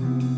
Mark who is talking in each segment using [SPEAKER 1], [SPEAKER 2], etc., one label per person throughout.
[SPEAKER 1] Mm-hmm.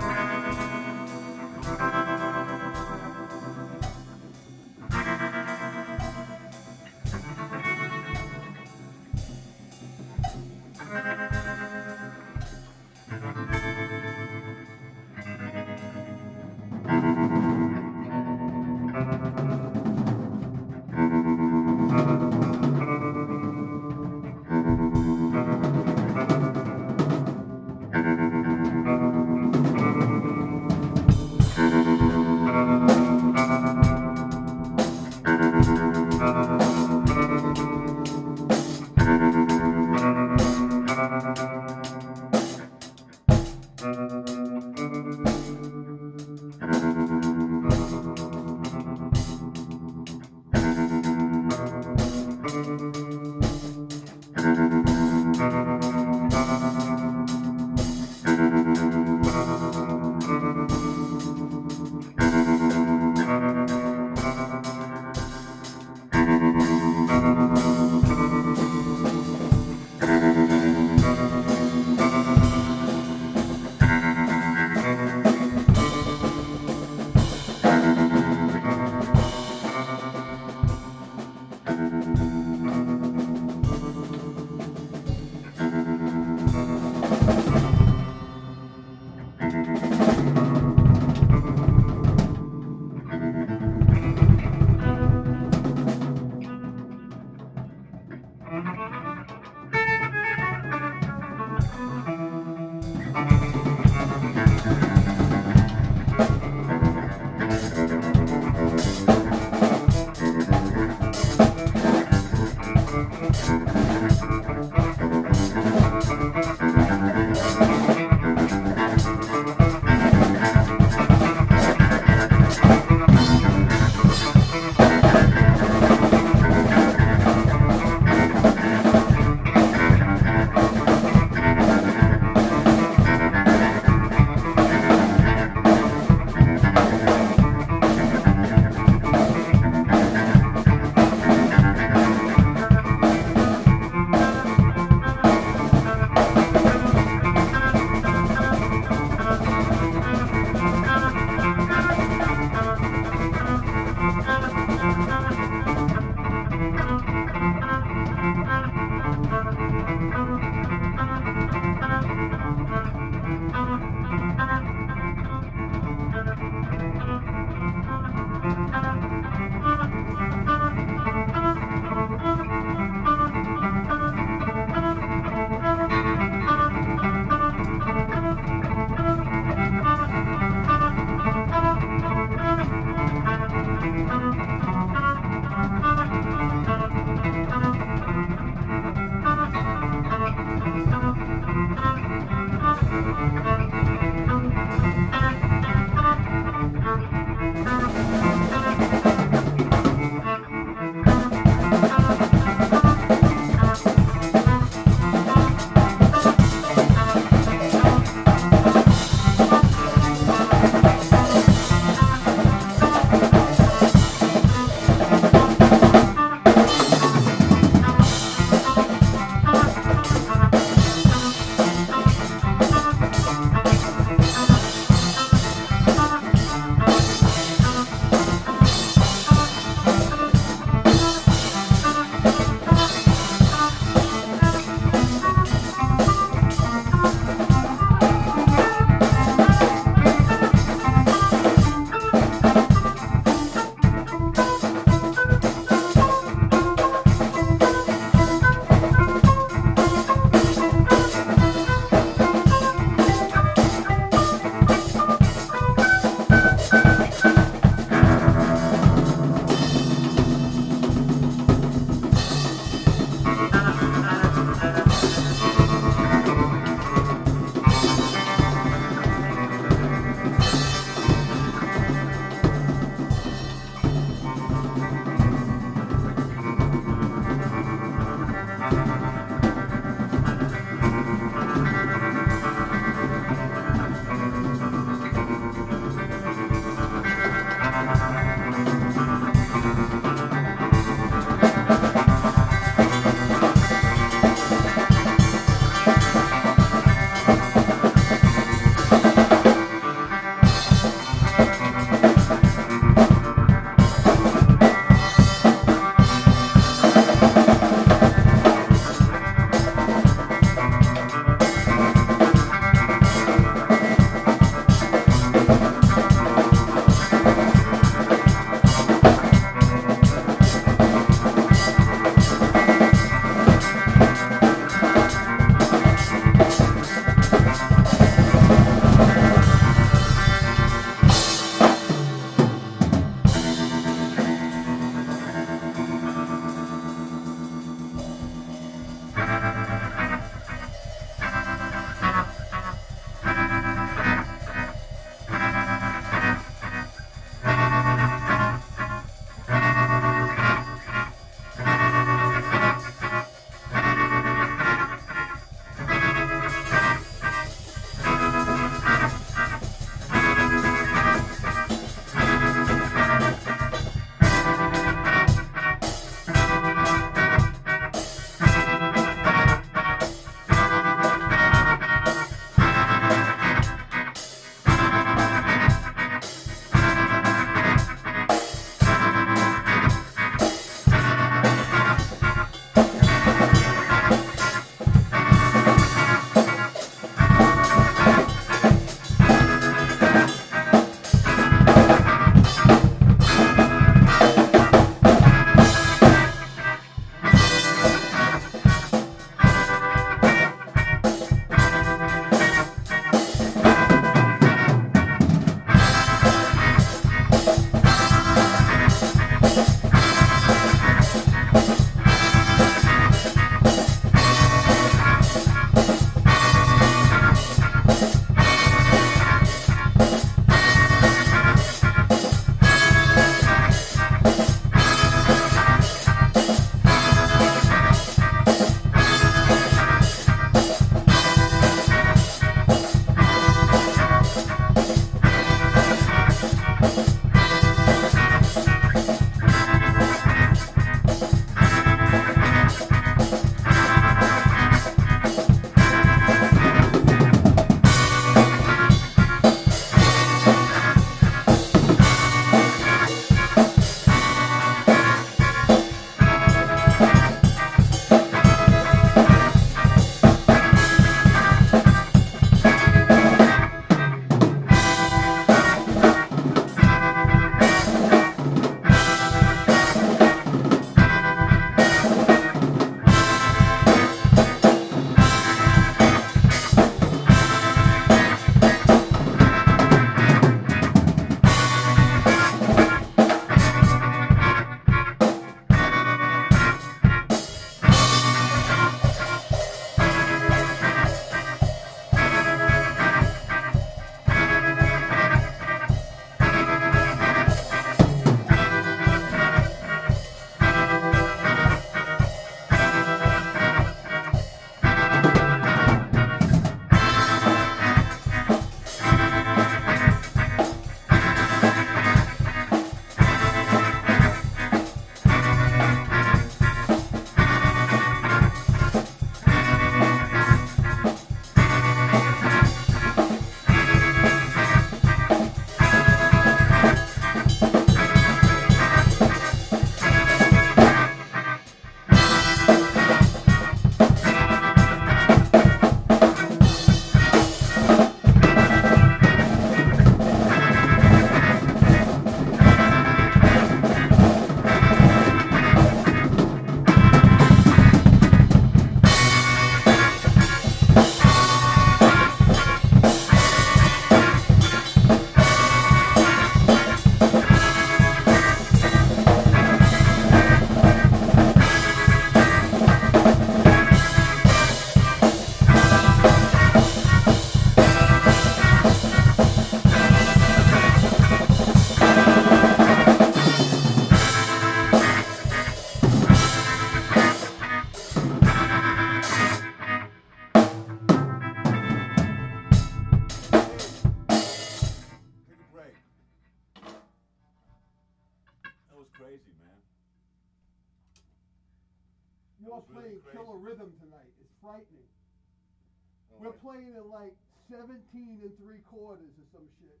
[SPEAKER 2] Playing in like 17 and three quarters or some shit.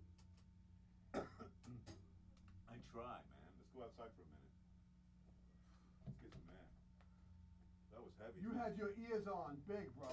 [SPEAKER 1] I try, man. Let's go outside for a minute. Let's get some air. That was heavy.
[SPEAKER 2] You
[SPEAKER 1] man.
[SPEAKER 2] had your ears on big, bro.